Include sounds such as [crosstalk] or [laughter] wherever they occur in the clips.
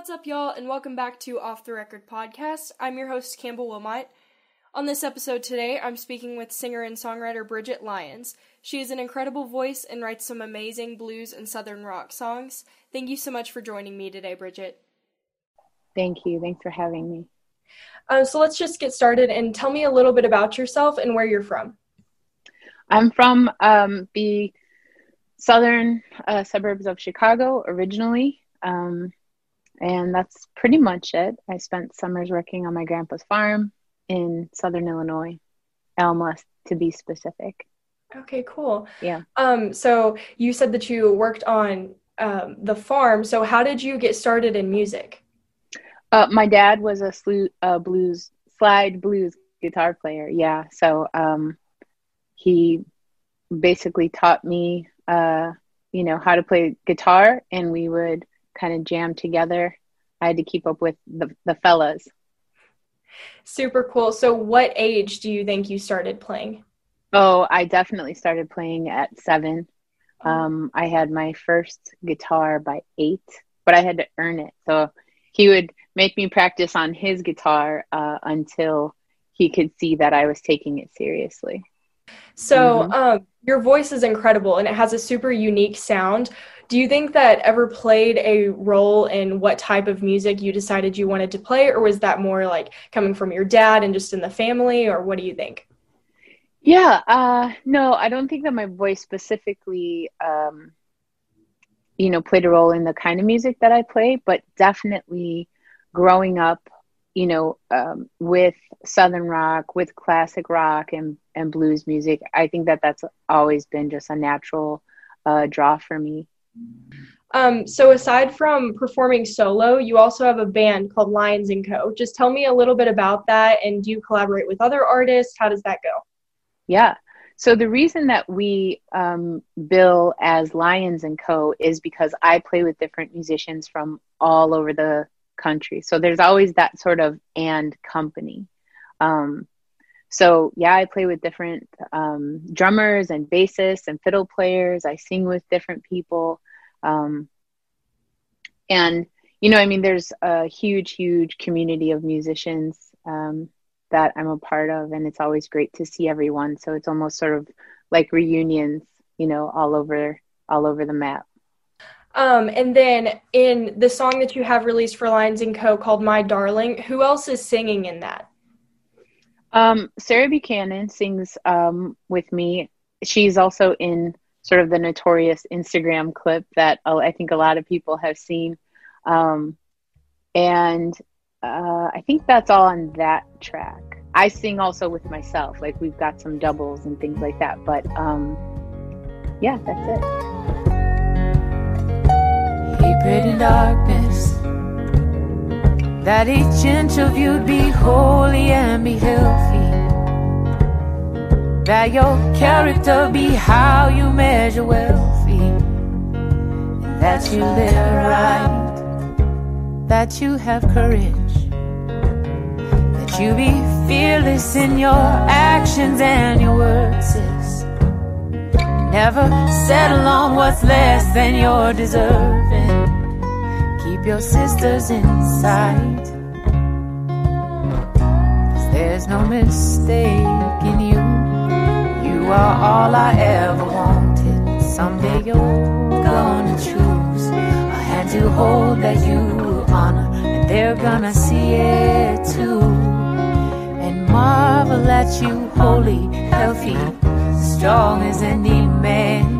What's up, y'all, and welcome back to Off the Record Podcast. I'm your host, Campbell Wilmot. On this episode today, I'm speaking with singer and songwriter Bridget Lyons. She is an incredible voice and writes some amazing blues and southern rock songs. Thank you so much for joining me today, Bridget. Thank you. Thanks for having me. Uh, so let's just get started and tell me a little bit about yourself and where you're from. I'm from um, the southern uh, suburbs of Chicago originally. Um, and that's pretty much it. I spent summers working on my grandpa's farm in southern Illinois, Alma to be specific. Okay, cool. Yeah. Um, so you said that you worked on um, the farm. So how did you get started in music? Uh, my dad was a slu- uh, blues slide blues guitar player. Yeah. So um, he basically taught me, uh, you know, how to play guitar, and we would kind of jam together. I had to keep up with the, the fellas. Super cool. So, what age do you think you started playing? Oh, I definitely started playing at seven. Um, I had my first guitar by eight, but I had to earn it. So he would make me practice on his guitar uh, until he could see that I was taking it seriously. So, mm-hmm. um, your voice is incredible and it has a super unique sound. Do you think that ever played a role in what type of music you decided you wanted to play, or was that more like coming from your dad and just in the family, or what do you think? Yeah, uh, no, I don't think that my voice specifically, um, you know, played a role in the kind of music that I play, but definitely growing up, you know, um, with Southern rock, with classic rock and, and blues music, I think that that's always been just a natural uh, draw for me. Um, so aside from performing solo, you also have a band called Lyons and Co. Just tell me a little bit about that and do you collaborate with other artists? How does that go? Yeah. So the reason that we um, bill as Lyons and Co. is because I play with different musicians from all over the country. So there's always that sort of and company. Um, so yeah, I play with different um, drummers and bassists and fiddle players. I sing with different people, um, and you know, I mean, there's a huge, huge community of musicians um, that I'm a part of, and it's always great to see everyone. So it's almost sort of like reunions, you know, all over all over the map. Um, and then in the song that you have released for Lyons and Co. called "My Darling," who else is singing in that? Um, Sarah Buchanan sings um, with me. She's also in sort of the notorious Instagram clip that uh, I think a lot of people have seen. Um, and uh, I think that's all on that track. I sing also with myself, like we've got some doubles and things like that. But um, yeah, that's it. Darkness that each inch of you'd be holy and be healthy. That your character be how you measure wealthy. And that you live right, that you have courage, that you be fearless in your actions and your words. Never settle on what's less than you're deserving keep your sisters inside. Cause there's no mistake in you. You are all I ever wanted. Someday you're gonna choose a hand to hold that you honor, and they're gonna see it too. And marvel at you, holy, healthy, strong as any man.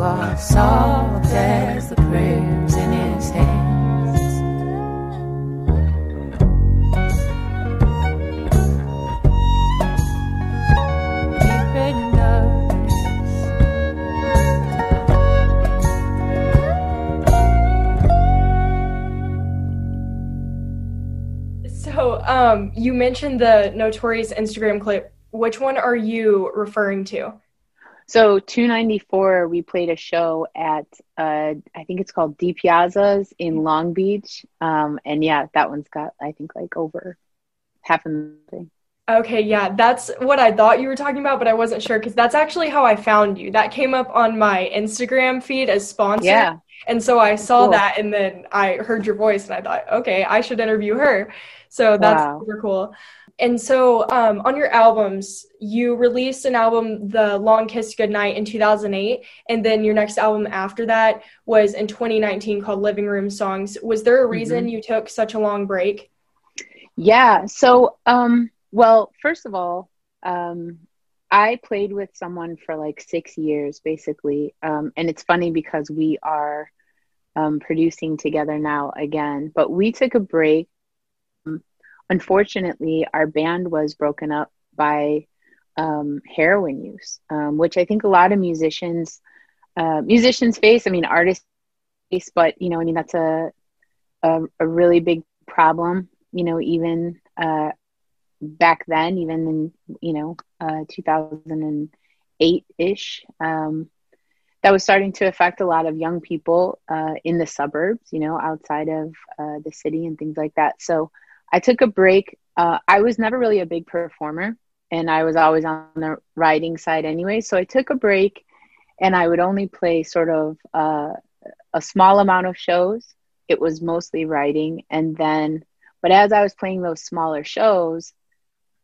Are soft as the prayers in his hands. Deep in. So, um, you mentioned the Notorious Instagram clip. Which one are you referring to? So 294, we played a show at uh, I think it's called DiPiazza's in Long Beach. Um, and yeah, that one's got I think like over half a million. Okay, yeah, that's what I thought you were talking about, but I wasn't sure because that's actually how I found you. That came up on my Instagram feed as sponsored. Yeah. And so I saw Cool. that and then I heard your voice and I thought, okay, I should interview her. So that's Wow. super cool. And so um, on your albums, you released an album, The Long Kiss Goodnight, in 2008. And then your next album after that was in 2019 called Living Room Songs. Was there a reason you took such a long break? Yeah. So, um, well, first of all, um, I played with someone for like six years, basically. Um, and it's funny because we are um, producing together now again, but we took a break. Unfortunately, our band was broken up by um, heroin use, um, which I think a lot of musicians, uh, musicians face. I mean, artists face, but you know, I mean, that's a a, a really big problem. You know, even uh, back then, even in you know uh, 2008 ish, um, that was starting to affect a lot of young people uh, in the suburbs. You know, outside of uh, the city and things like that. So I took a break. Uh, I was never really a big performer, and I was always on the writing side anyway. So I took a break, and I would only play sort of uh, a small amount of shows. It was mostly writing, and then, but as I was playing those smaller shows,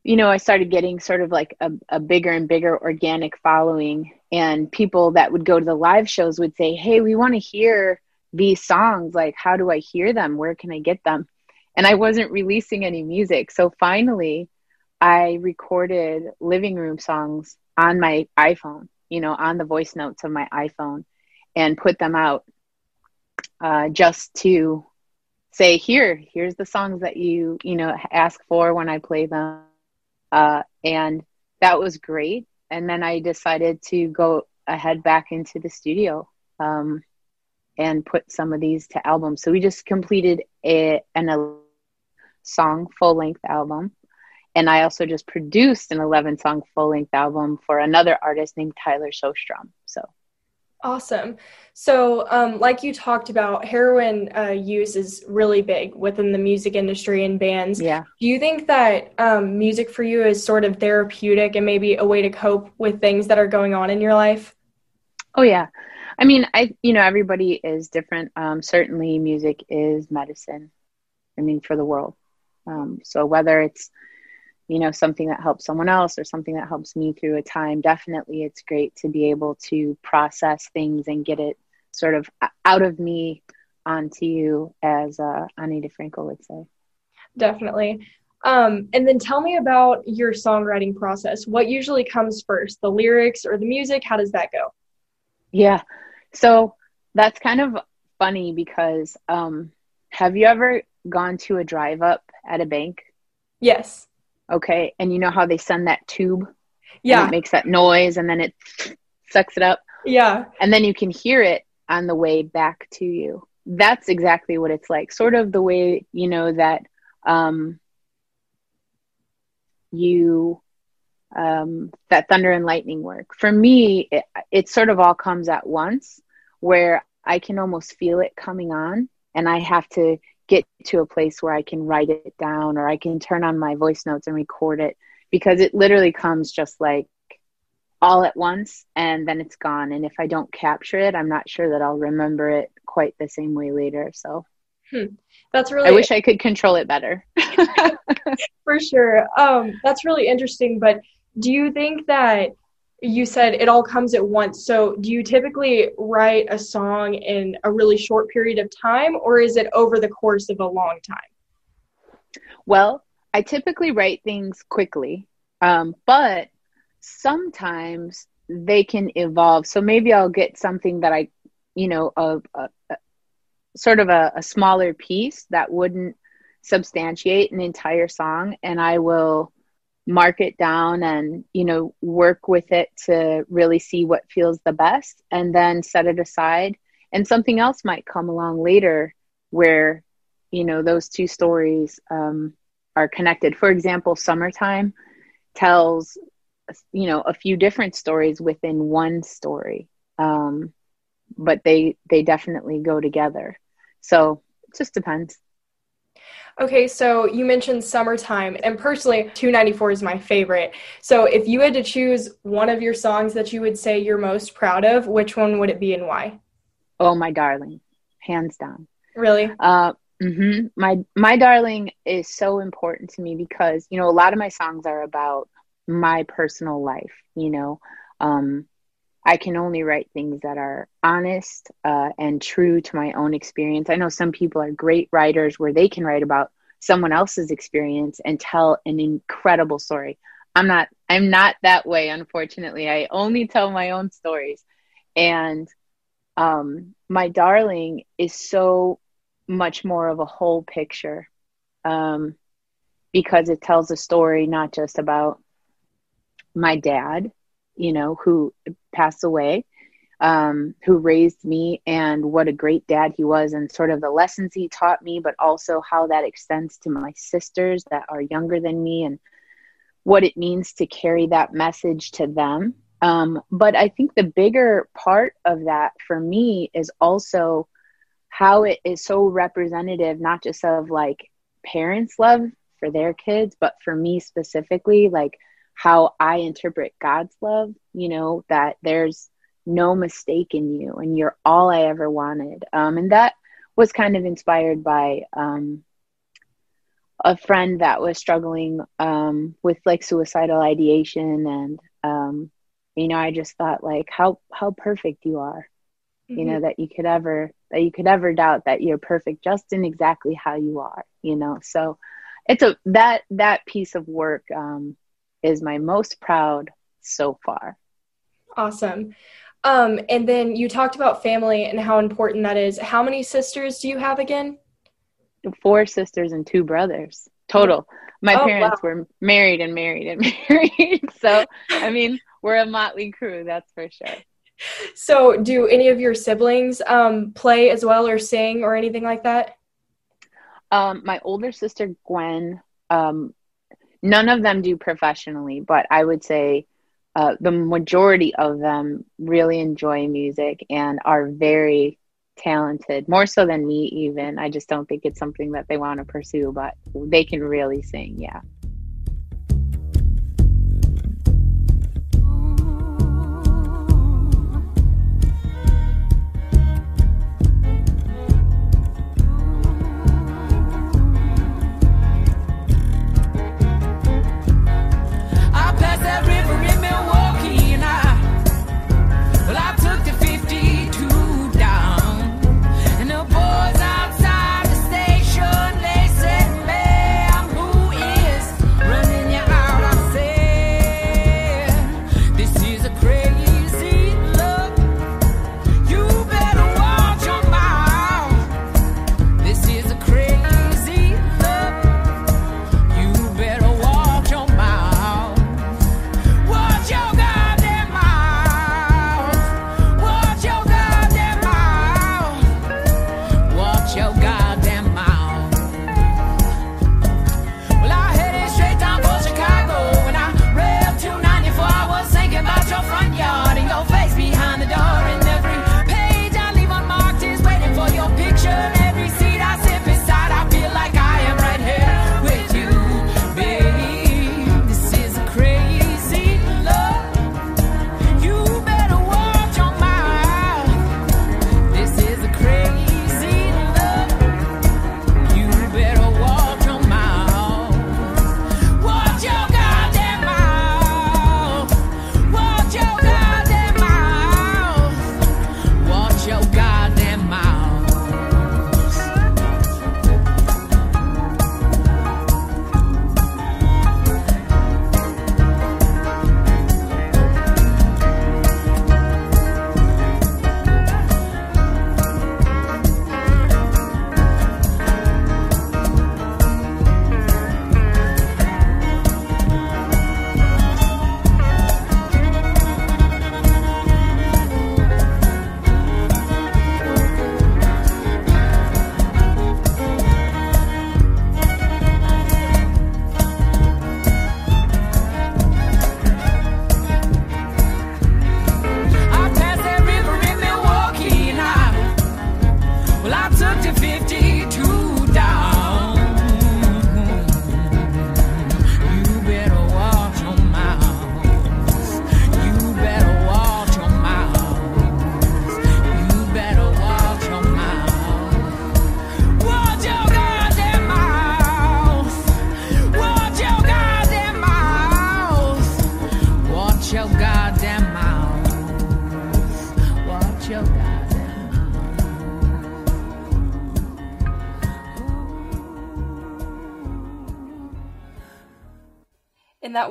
you know, I started getting sort of like a, a bigger and bigger organic following, and people that would go to the live shows would say, "Hey, we want to hear these songs. Like, how do I hear them? Where can I get them?" And I wasn't releasing any music. So finally, I recorded living room songs on my iPhone, you know, on the voice notes of my iPhone and put them out uh, just to say, here, here's the songs that you, you know, ask for when I play them. Uh, and that was great. And then I decided to go ahead back into the studio. Um, and put some of these to albums. So we just completed a, an 11 song full length album. And I also just produced an 11 song full length album for another artist named Tyler Sjostrom. So, Awesome. So, um, like you talked about, heroin uh, use is really big within the music industry and bands. yeah. Do you think that um, music for you is sort of therapeutic and maybe a way to cope with things that are going on in your life? Oh, yeah. I mean, I, you know, everybody is different. Um, certainly, music is medicine, I mean, for the world. Um, so, whether it's, you know, something that helps someone else or something that helps me through a time, definitely it's great to be able to process things and get it sort of out of me onto you, as uh, Anita Frankel would say. Definitely. Um, and then tell me about your songwriting process. What usually comes first, the lyrics or the music? How does that go? Yeah. So that's kind of funny because um, have you ever gone to a drive up at a bank? Yes. Okay. And you know how they send that tube? Yeah. it makes that noise and then it sucks it up. Yeah. And then you can hear it on the way back to you. That's exactly what it's like. Sort of the way, you know, that um, you um, that thunder and lightning work. For me, it, it sort of all comes at once where I can almost feel it coming on and I have to get to a place where I can write it down or I can turn on my voice notes and record it because it literally comes just like all at once and then it's gone. And if I don't capture it, I'm not sure that I'll remember it quite the same way later. So That's really I wish I could control it better. [laughs] [laughs] For sure. Um, that's really interesting. But do you think that you said it all comes at once? So do you typically write a song in a really short period of time, or is it over the course of a long time? Well, I typically write things quickly, um, but sometimes they can evolve. So maybe I'll get something that I, you know, a, a, a sort of a, a smaller piece that wouldn't substantiate an entire song, and I will mark it down and you know work with it to really see what feels the best and then set it aside. And something else might come along later where you know those two stories um, are connected. For example summertime tells you know a few different stories within one story um, but they they definitely go together. So it just depends Okay, so you mentioned summertime, and personally, 294 is my favorite. So if you had to choose one of your songs that you would say you're most proud of, which one would it be and why? Oh, my darling, hands down. Really? Uh, mm-hmm. My my darling is so important to me because you know a lot of my songs are about my personal life. You know, um, I can only write things that are honest uh, and true to my own experience. I know some people are great writers where they can write about someone else's experience and tell an incredible story. I'm not I'm not that way unfortunately. I only tell my own stories. And um my darling is so much more of a whole picture. Um because it tells a story not just about my dad you know, who passed away, um, who raised me, and what a great dad he was, and sort of the lessons he taught me, but also how that extends to my sisters that are younger than me, and what it means to carry that message to them. Um, but I think the bigger part of that for me is also how it is so representative, not just of like parents' love for their kids, but for me specifically, like how I interpret God's love, you know, that there's no mistake in you and you're all I ever wanted. Um, and that was kind of inspired by um, a friend that was struggling um, with like suicidal ideation. And, um, you know, I just thought like how, how perfect you are, mm-hmm. you know, mm-hmm. that you could ever, that you could ever doubt that you're perfect just in exactly how you are, you know? So it's a, that, that piece of work, um, is my most proud so far. Awesome. Um, and then you talked about family and how important that is. How many sisters do you have again? Four sisters and two brothers total. My oh, parents wow. were married and married and [laughs] married. so, I mean, we're a motley crew, that's for sure. [laughs] So, do any of your siblings um, play as well or sing or anything like that? Um, my older sister, Gwen, um, none of them do professionally, but I would say uh, the majority of them really enjoy music and are very talented, more so than me, even. I just don't think it's something that they want to pursue, but they can really sing, yeah.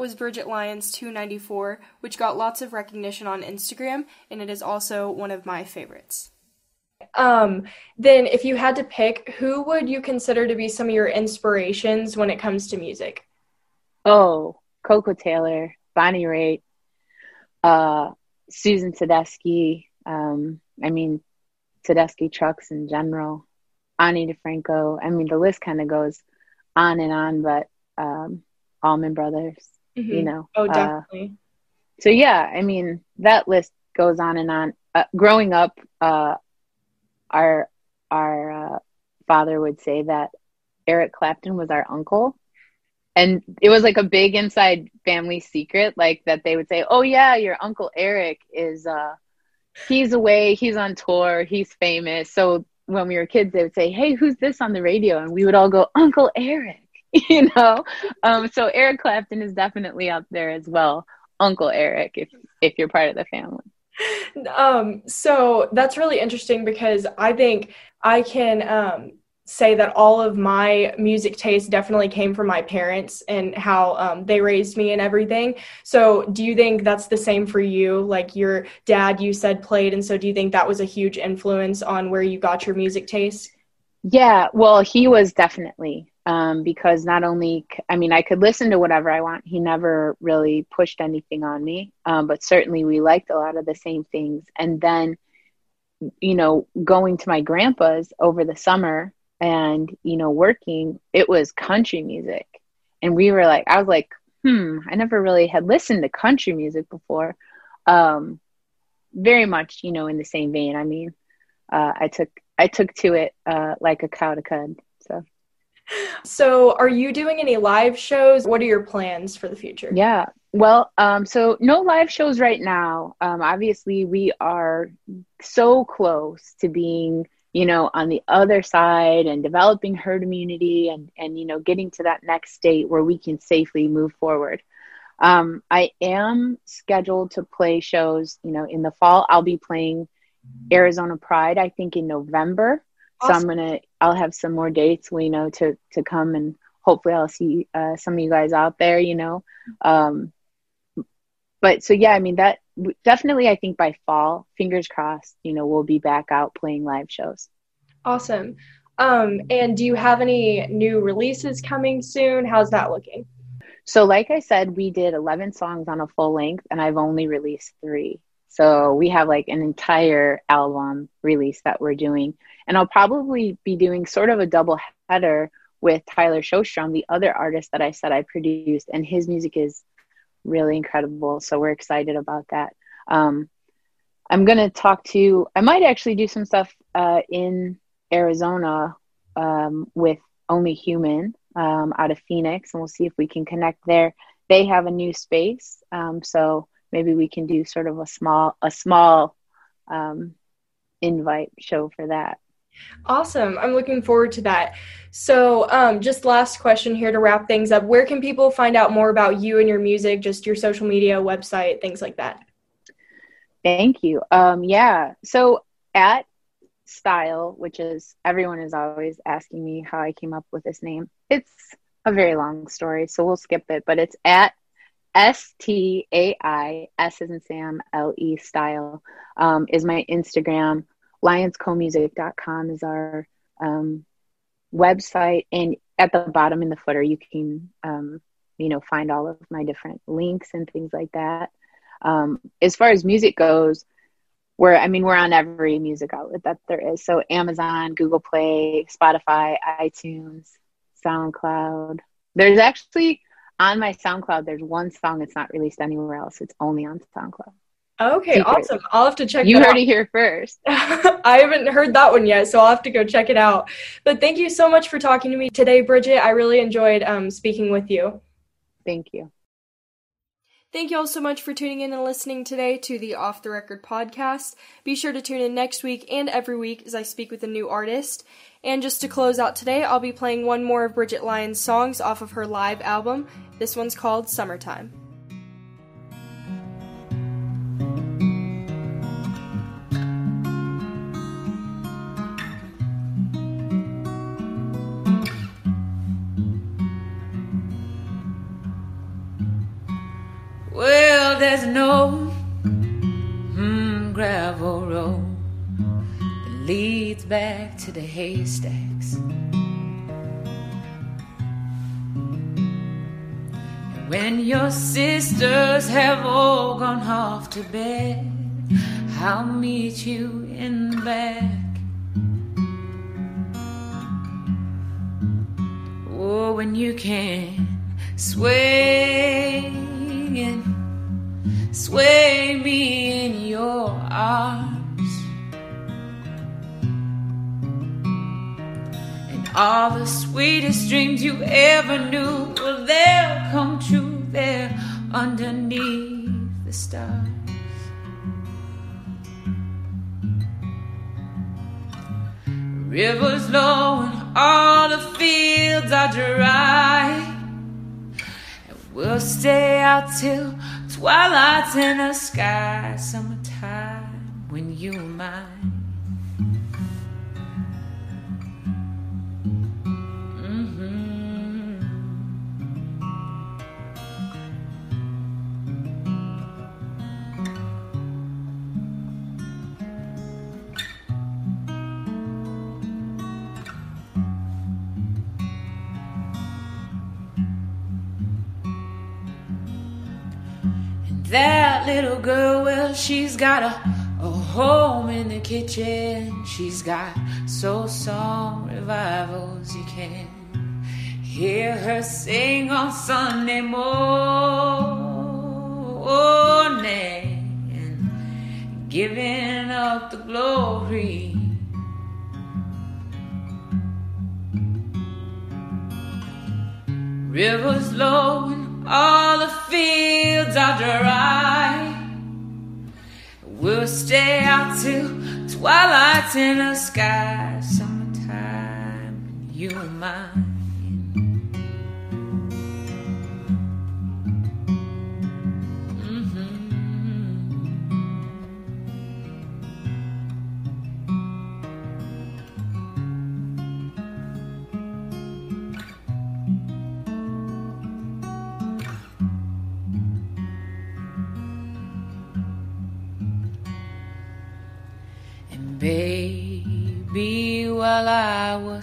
Was Bridget Lyons 294, which got lots of recognition on Instagram, and it is also one of my favorites. Um, then, if you had to pick, who would you consider to be some of your inspirations when it comes to music? Oh, Koko Taylor, Bonnie Raitt, uh, Susan Tedeschi. Um, I mean, Tedeschi trucks in general, Ani DiFranco. I mean, the list kind of goes on and on, but um, Allman Brothers, mm-hmm. you know. Oh, uh, definitely. Uh, so yeah, I mean, that list goes on and on. Uh, growing up, uh, our our uh, father would say that Eric Clapton was our uncle, and it was like a big inside family secret, like that they would say, "Oh yeah, your uncle Eric is uh, he's away, he's on tour, he's famous." So when we were kids, they would say, "Hey, who's this on the radio?" And we would all go, "Uncle Eric." [laughs] you know um, so eric clapton is definitely up there as well uncle eric if if you're part of the family um so that's really interesting because i think i can um say that all of my music taste definitely came from my parents and how um, they raised me and everything. So, do you think that's the same for you? Like your dad, you said played, and so do you think that was a huge influence on where you got your music taste? Yeah, well, he was definitely um, because not only, I mean, I could listen to whatever I want. He never really pushed anything on me, um, but certainly we liked a lot of the same things. And then, you know, going to my grandpa's over the summer and, you know, working, it was country music. And we were like, I was like, hmm, I never really had listened to country music before. Um, very much, you know, in the same vein. I mean, uh, I took I took to it uh, like a cow to cud. So so, are you doing any live shows? What are your plans for the future? Yeah. Well, um, so no live shows right now. Um, obviously, we are so close to being, you know, on the other side and developing herd immunity and and you know getting to that next state where we can safely move forward. Um, I am scheduled to play shows, you know, in the fall. I'll be playing Arizona Pride, I think, in November. Awesome. So I'm gonna I'll have some more dates, we know, to to come and hopefully I'll see uh, some of you guys out there, you know. Um, but so yeah, I mean that definitely I think by fall, fingers crossed, you know, we'll be back out playing live shows. Awesome. Um, and do you have any new releases coming soon? How's that looking? So, like I said, we did 11 songs on a full length, and I've only released three. So we have like an entire album release that we're doing. And I'll probably be doing sort of a double header with Tyler Sjostrom, the other artist that I said I produced, and his music is really incredible. So we're excited about that. Um, I'm going to talk to, I might actually do some stuff uh, in Arizona um, with Only Human um, out of Phoenix, and we'll see if we can connect there. They have a new space. Um, so maybe we can do sort of a small a small um, invite show for that. Awesome. I'm looking forward to that. So, um, just last question here to wrap things up. Where can people find out more about you and your music, just your social media, website, things like that? Thank you. Um, yeah. So, at Style, which is everyone is always asking me how I came up with this name, it's a very long story. So, we'll skip it, but it's at S T A I S as in Sam L E style um, is my Instagram. LyonsComusic.com is our um, website, and at the bottom in the footer, you can um, you know find all of my different links and things like that. Um, as far as music goes, we're I mean we're on every music outlet that there is. So Amazon, Google Play, Spotify, iTunes, SoundCloud. There's actually on my SoundCloud, there's one song that's not released anywhere else. It's only on SoundCloud. Okay, Secret. awesome. I'll have to check You heard out. it here first. [laughs] I haven't heard that one yet, so I'll have to go check it out. But thank you so much for talking to me today, Bridget. I really enjoyed um, speaking with you. Thank you. Thank you all so much for tuning in and listening today to the Off the Record podcast. Be sure to tune in next week and every week as I speak with a new artist. And just to close out today, I'll be playing one more of Bridget Lyons' songs off of her live album. This one's called Summertime. The haystacks. And when your sisters have all gone off to bed, I'll meet you in the back. Oh, when you can sway and sway me in your arms. All the sweetest dreams you ever knew, well, they'll come true there underneath the stars. Rivers low and all the fields are dry. And we'll stay out till twilight's in the sky, summertime when you and mine. That little girl, well, she's got a, a home in the kitchen. She's got soul song revivals. You can hear her sing on Sunday morning, giving up the glory. Rivers low and all the fields We'll stay out till twilight's in the sky, summertime, you and mine.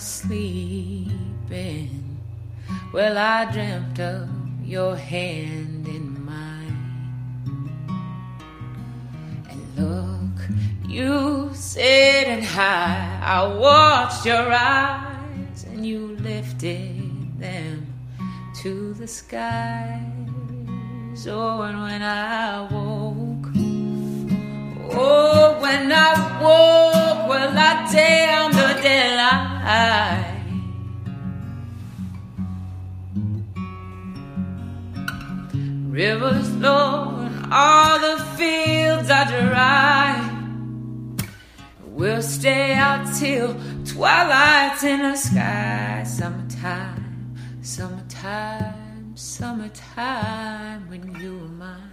Sleeping, well, I dreamt of your hand in mine. And look, you sitting high, I watched your eyes, and you lifted them to the skies. Oh, and when I woke, Oh, when I woke, well, I damn the daylight. Rivers low and all the fields are dry. We'll stay out till twilight's in the sky. Summertime, summertime, summertime when you are mine.